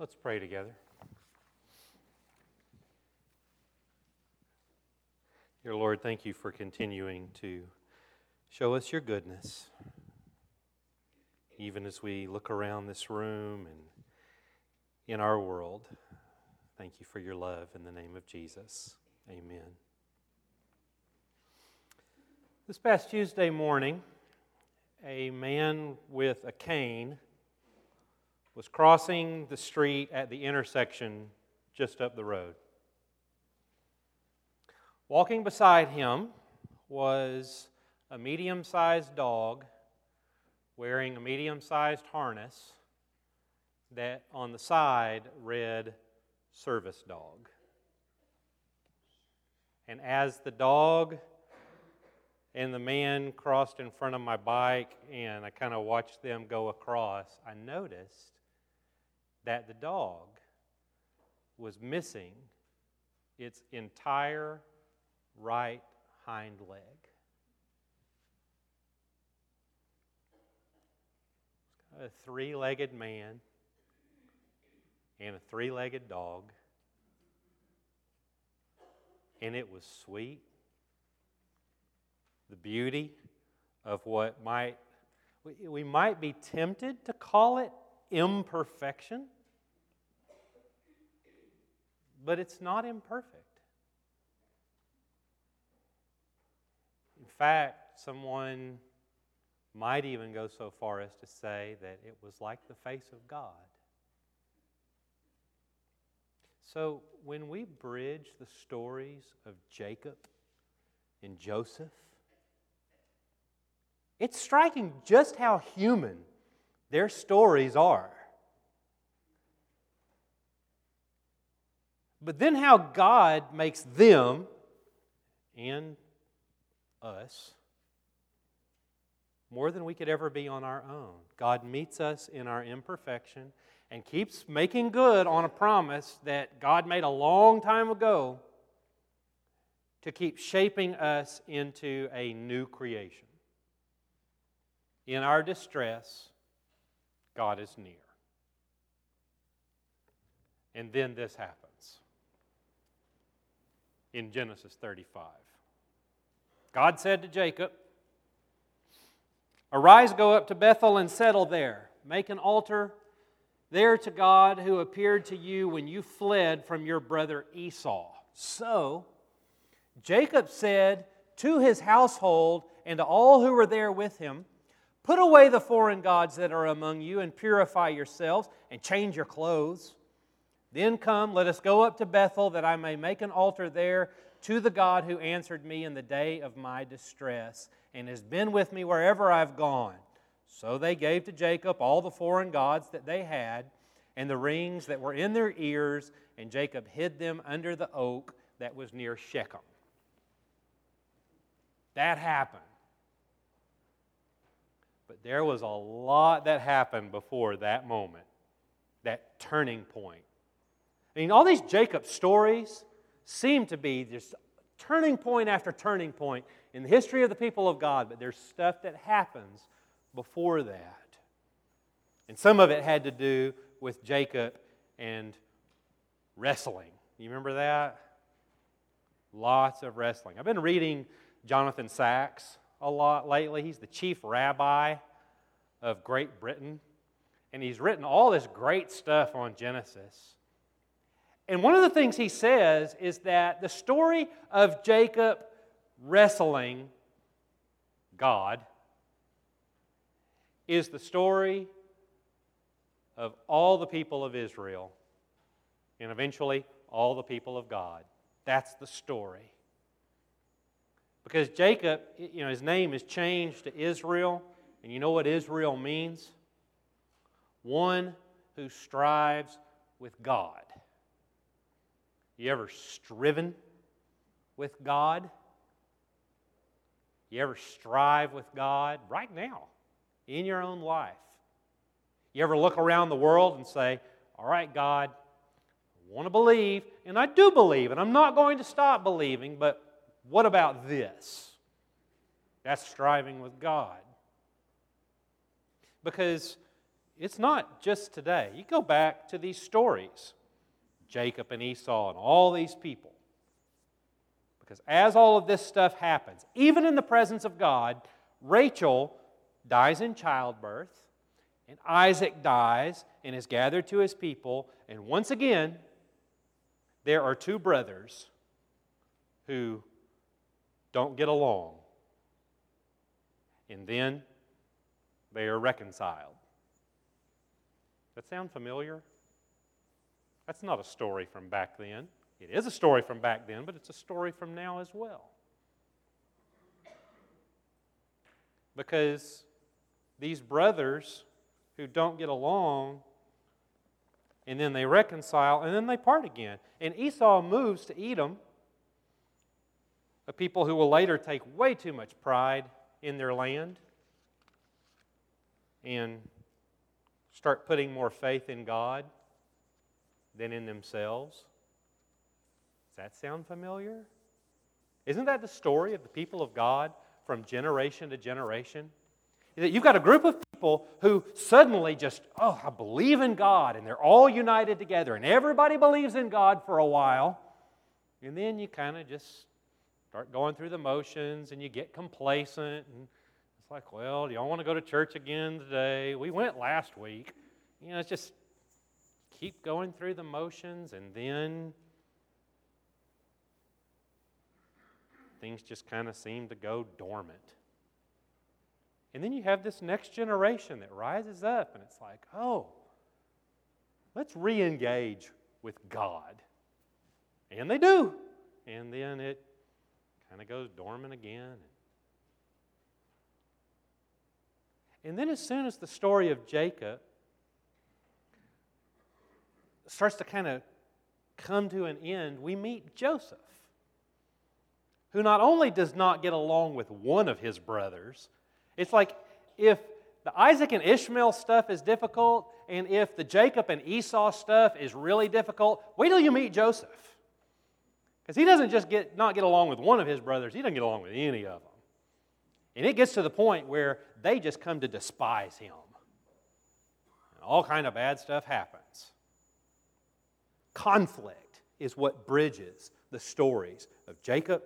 Let's pray together. Dear Lord, thank you for continuing to show us your goodness. Even as we look around this room and in our world, thank you for your love in the name of Jesus. Amen. This past Tuesday morning, a man with a cane was crossing the street at the intersection just up the road. Walking beside him was a medium sized dog wearing a medium sized harness that on the side read service dog. And as the dog and the man crossed in front of my bike and I kind of watched them go across, I noticed that the dog was missing its entire right hind leg. A three legged man and a three legged dog. And it was sweet. The beauty of what might, we might be tempted to call it imperfection but it's not imperfect. In fact, someone might even go so far as to say that it was like the face of God. So, when we bridge the stories of Jacob and Joseph, it's striking just how human their stories are. But then how God makes them and us more than we could ever be on our own. God meets us in our imperfection and keeps making good on a promise that God made a long time ago to keep shaping us into a new creation. In our distress, God is near. And then this happens in Genesis 35. God said to Jacob, Arise, go up to Bethel and settle there. Make an altar there to God who appeared to you when you fled from your brother Esau. So Jacob said to his household and to all who were there with him, Put away the foreign gods that are among you and purify yourselves and change your clothes. Then come, let us go up to Bethel, that I may make an altar there to the God who answered me in the day of my distress, and has been with me wherever I've gone. So they gave to Jacob all the foreign gods that they had, and the rings that were in their ears, and Jacob hid them under the oak that was near Shechem. That happened. But there was a lot that happened before that moment, that turning point. I mean, all these Jacob stories seem to be just turning point after turning point in the history of the people of God, but there's stuff that happens before that. And some of it had to do with Jacob and wrestling. You remember that? Lots of wrestling. I've been reading Jonathan Sacks a lot lately. He's the chief rabbi of Great Britain, and he's written all this great stuff on Genesis. And one of the things he says is that the story of Jacob wrestling God is the story of all the people of Israel and eventually all the people of God. That's the story. Because Jacob, you know, his name is changed to Israel, and you know what Israel means? One who strives with God. You ever striven with God? You ever strive with God right now in your own life? You ever look around the world and say, All right, God, I want to believe, and I do believe, and I'm not going to stop believing, but what about this? That's striving with God. Because it's not just today. You go back to these stories Jacob and Esau and all these people. Because as all of this stuff happens, even in the presence of God, Rachel dies in childbirth, and Isaac dies and is gathered to his people. And once again, there are two brothers who don't get along. And then they are reconciled. That sound familiar? That's not a story from back then. It is a story from back then, but it's a story from now as well. Because these brothers who don't get along, and then they reconcile, and then they part again. And Esau moves to Edom, a people who will later take way too much pride in their land and start putting more faith in God than in themselves. Does that sound familiar? Isn't that the story of the people of God from generation to generation? That you've got a group of people who suddenly just, oh, I believe in God, and they're all united together, and everybody believes in God for a while, and then you kind of just start going through the motions and you get complacent and it's like, well, do y'all want to go to church again today? We went last week. You know, it's just keep going through the motions and then things just kind of seem to go dormant. And then you have this next generation that rises up and it's like, oh, let's re engage with God. And they do. And then it kind of goes dormant again. And then, as soon as the story of Jacob starts to kind of come to an end, we meet Joseph, who not only does not get along with one of his brothers, it's like if the Isaac and Ishmael stuff is difficult, and if the Jacob and Esau stuff is really difficult, wait till you meet Joseph. Because he doesn't just get, not get along with one of his brothers, he doesn't get along with any of them. And it gets to the point where they just come to despise him. And all kind of bad stuff happens. Conflict is what bridges the stories of Jacob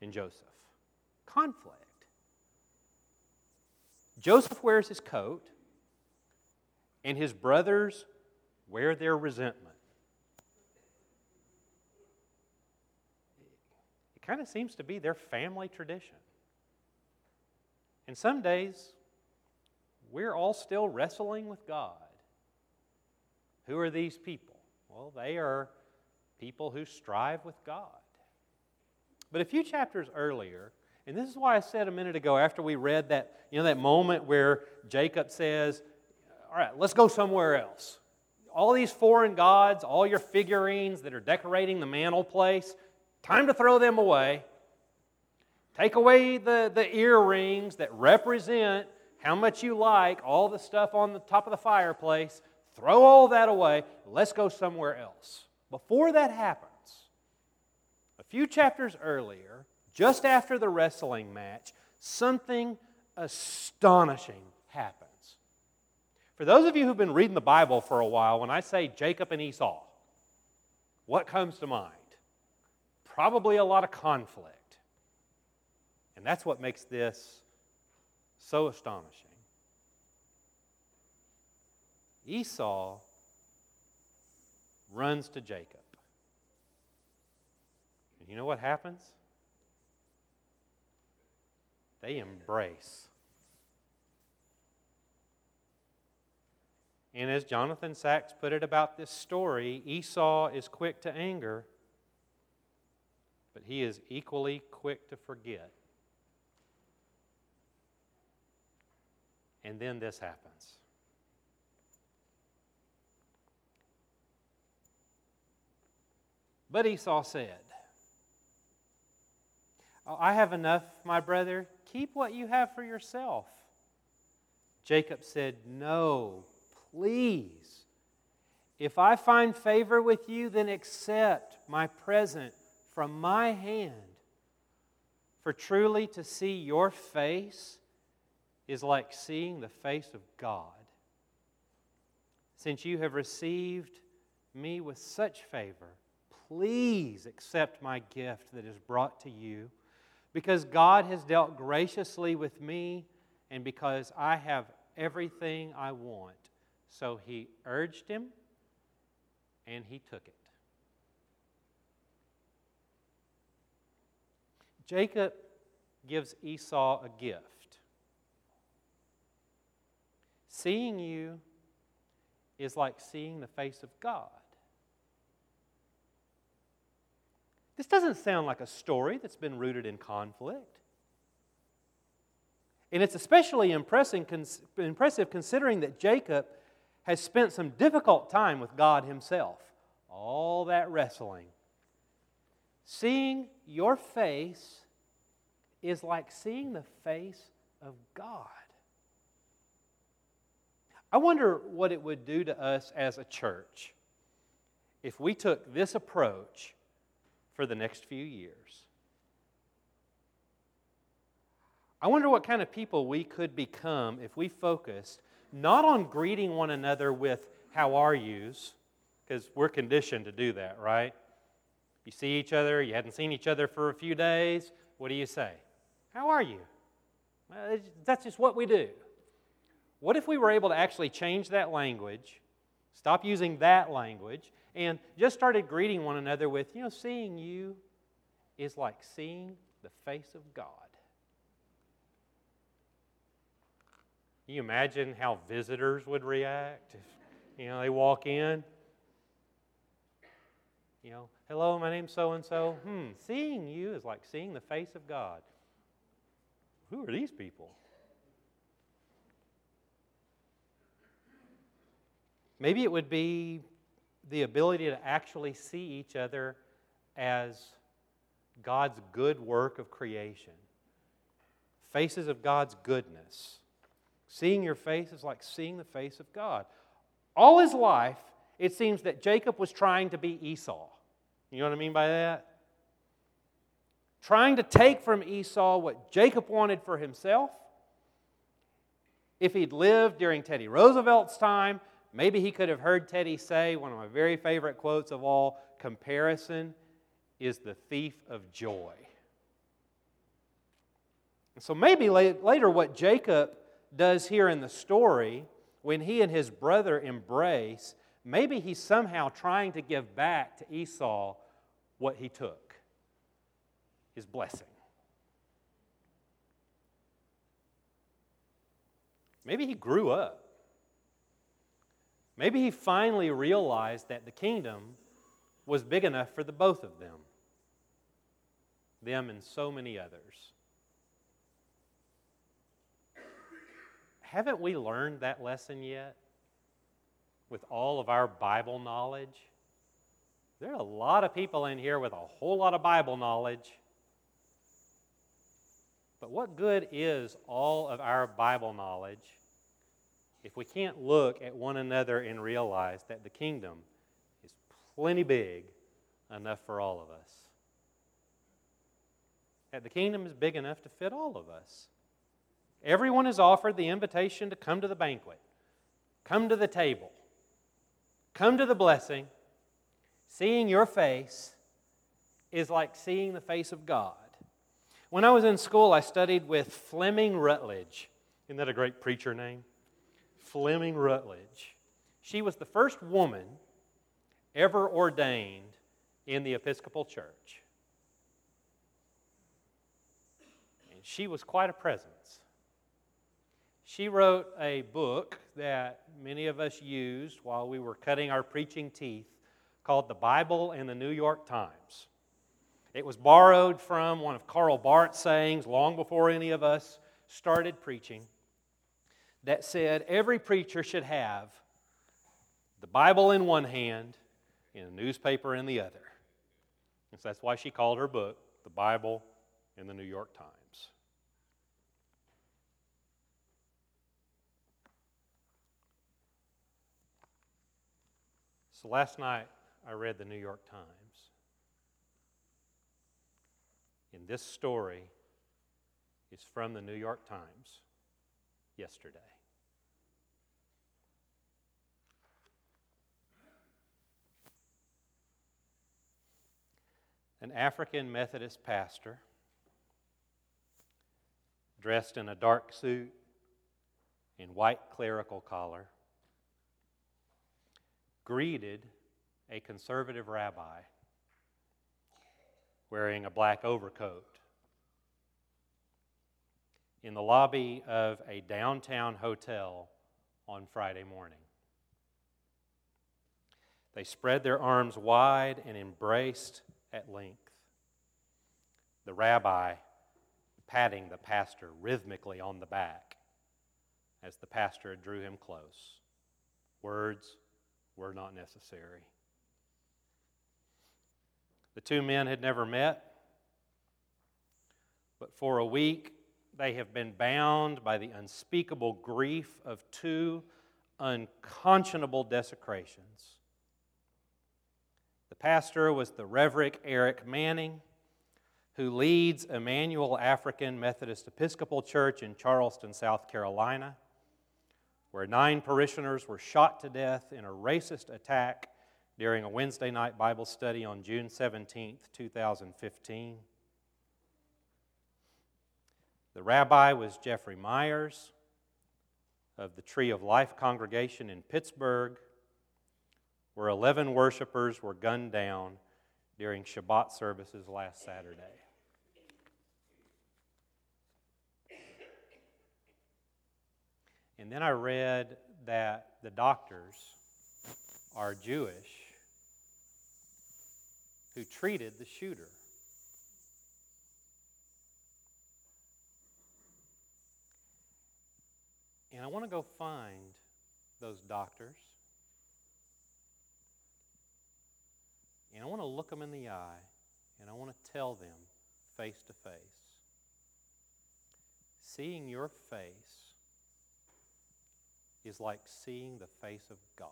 and Joseph. Conflict. Joseph wears his coat, and his brothers wear their resentment. It kind of seems to be their family tradition. And some days, we're all still wrestling with God. Who are these people? Well, they are people who strive with God. But a few chapters earlier, and this is why I said a minute ago after we read that, you know, that moment where Jacob says, All right, let's go somewhere else. All these foreign gods, all your figurines that are decorating the mantle place, time to throw them away. Take away the, the earrings that represent how much you like all the stuff on the top of the fireplace. Throw all that away. Let's go somewhere else. Before that happens, a few chapters earlier, just after the wrestling match, something astonishing happens. For those of you who've been reading the Bible for a while, when I say Jacob and Esau, what comes to mind? Probably a lot of conflict. And that's what makes this so astonishing. Esau runs to Jacob. And you know what happens? They embrace. And as Jonathan Sacks put it about this story, Esau is quick to anger, but he is equally quick to forget. And then this happens. But Esau said, oh, I have enough, my brother. Keep what you have for yourself. Jacob said, No, please. If I find favor with you, then accept my present from my hand. For truly to see your face is like seeing the face of God, since you have received me with such favor, please accept my gift that is brought to you, because God has dealt graciously with me and because I have everything I want. So he urged him, and he took it. Jacob gives Esau a gift. Seeing you is like seeing the face of God. This doesn't sound like a story that's been rooted in conflict. And it's especially impressive considering that Jacob has spent some difficult time with God Himself. All that wrestling. Seeing your face is like seeing the face of God. I wonder what it would do to us as a church if we took this approach for the next few years. I wonder what kind of people we could become if we focused not on greeting one another with how are yous, because we're conditioned to do that, right? You see each other, you hadn't seen each other for a few days, what do you say? How are you? Well, that's just what we do. What if we were able to actually change that language, stop using that language, and just started greeting one another with, you know, seeing you is like seeing the face of God. Can you imagine how visitors would react if, you know, they walk in? You know, hello, my name's so and so. Hmm, seeing you is like seeing the face of God. Who are these people? Maybe it would be the ability to actually see each other as God's good work of creation, faces of God's goodness. Seeing your face is like seeing the face of God. All his life, it seems that Jacob was trying to be Esau. You know what I mean by that? Trying to take from Esau what Jacob wanted for himself. If he'd lived during Teddy Roosevelt's time, maybe he could have heard Teddy say one of my very favorite quotes of all comparison is the thief of joy. So maybe later, what Jacob does here in the story, when he and his brother embrace, maybe he's somehow trying to give back to Esau what he took his blessing. Maybe he grew up. Maybe he finally realized that the kingdom was big enough for the both of them, them and so many others. haven't we learned that lesson yet with all of our Bible knowledge? There are a lot of people in here with a whole lot of Bible knowledge. But what good is all of our Bible knowledge if we can't look at one another and realize that the kingdom is plenty big enough for all of us? That the kingdom is big enough to fit all of us. Everyone is offered the invitation to come to the banquet, come to the table, come to the blessing. Seeing your face is like seeing the face of God. When I was in school, I studied with Fleming Rutledge. Isn't that a great preacher name? Fleming Rutledge. She was the first woman ever ordained in the Episcopal Church. And she was quite a presence. She wrote a book that many of us used while we were cutting our preaching teeth called The Bible and the New York Times. It was borrowed from one of Karl Barth's sayings long before any of us started preaching that said every preacher should have the Bible in one hand and a newspaper in the other. And so that's why she called her book The Bible and the New York Times. So last night I read the New York Times. And this story is from the New York Times yesterday. An African Methodist pastor dressed in a dark suit in white clerical collar greeted a conservative rabbi wearing a black overcoat in the lobby of a downtown hotel on Friday morning. They spread their arms wide and embraced at length. The rabbi patting the pastor rhythmically on the back as the pastor drew him close. Words were not necessary. The two men had never met, but for a week they have been bound by the unspeakable grief of two unconscionable desecrations. Pastor was the Reverend Eric Manning, who leads Emmanuel African Methodist Episcopal Church in Charleston, South Carolina, where nine parishioners were shot to death in a racist attack during a Wednesday night Bible study on June 17, 2015. The rabbi was Jeffrey Myers of the Tree of Life congregation in Pittsburgh, where 11 worshipers were gunned down during Shabbat services last Saturday. And then I read that the doctors are Jewish who treated the shooter. And I want to go find those doctors. And I want to look them in the eye and I want to tell them face to face. Seeing your face is like seeing the face of God.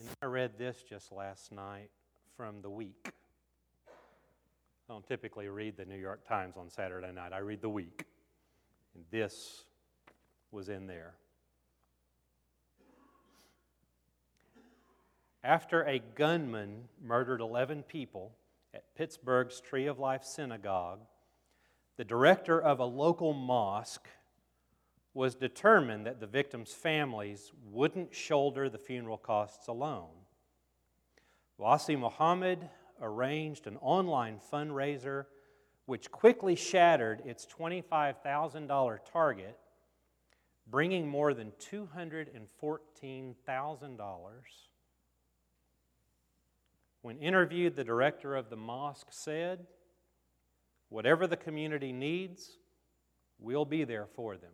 And I read this just last night from the week. I don't typically read the New York Times on Saturday night. I read the week. And this was in there. After a gunman murdered 11 people at Pittsburgh's Tree of Life Synagogue, the director of a local mosque was determined that the victims' families wouldn't shoulder the funeral costs alone. Wasi Mohamed arranged an online fundraiser which quickly shattered its $25,000 target, bringing more than $214,000. When interviewed, the director of the mosque said, Whatever the community needs, we'll be there for them.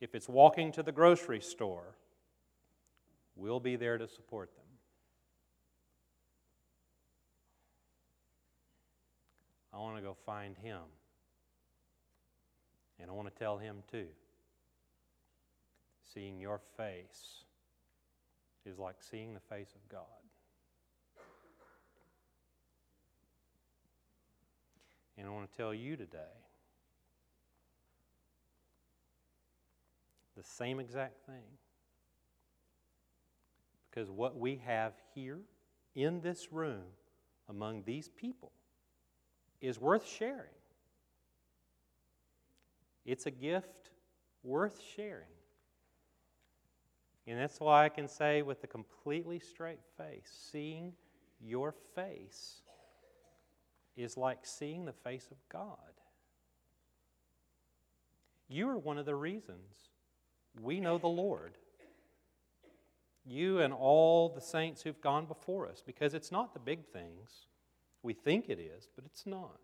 If it's walking to the grocery store, we'll be there to support them. I want to go find him. And I want to tell him too. Seeing your face is like seeing the face of God. And I want to tell you today the same exact thing. Because what we have here in this room among these people is worth sharing. It's a gift worth sharing. And that's why I can say with a completely straight face, seeing your face is like seeing the face of God. You are one of the reasons we know the Lord. You and all the saints who've gone before us, because it's not the big things we think it is, but it's not.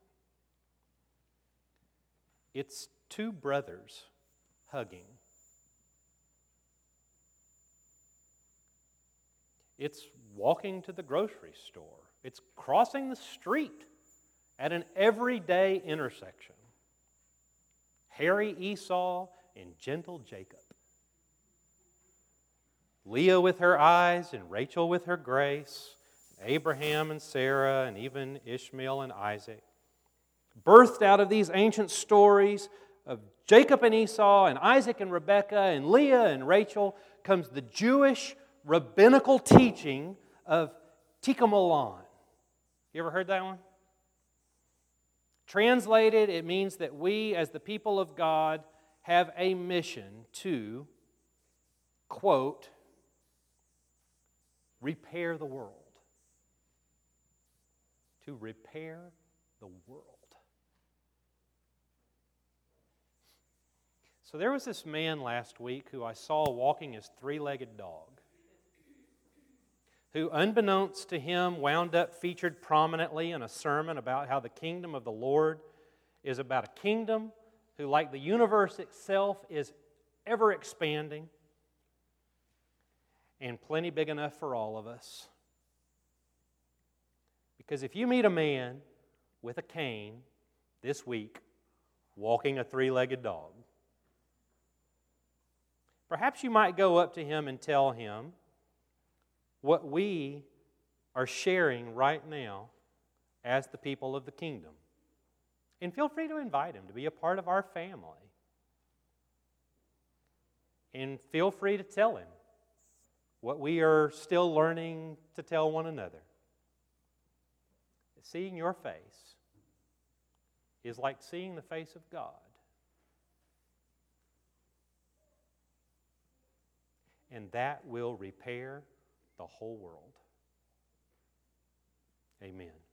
It's two brothers hugging. It's walking to the grocery store. It's crossing the street at an everyday intersection. Hairy Esau and gentle Jacob. Leah with her eyes and Rachel with her grace. Abraham and Sarah, and even Ishmael and Isaac. Birthed out of these ancient stories of Jacob and Esau and Isaac and Rebekah and Leah and Rachel comes the Jewish rabbinical teaching of Tikkun Olam. You ever heard that one? Translated, it means that we, as the people of God, have a mission to, quote, repair the world. To repair the world. So there was this man last week who I saw walking his three legged dog who, unbeknownst to him, wound up featured prominently in a sermon about how the kingdom of the Lord is about a kingdom who, like the universe itself, is ever expanding and plenty big enough for all of us. Because if you meet a man with a cane this week walking a three legged dog, perhaps you might go up to him and tell him, what we are sharing right now as the people of the kingdom. And feel free to invite him to be a part of our family. And feel free to tell him what we are still learning to tell one another. Seeing your face is like seeing the face of God. And that will repair the whole world. Amen.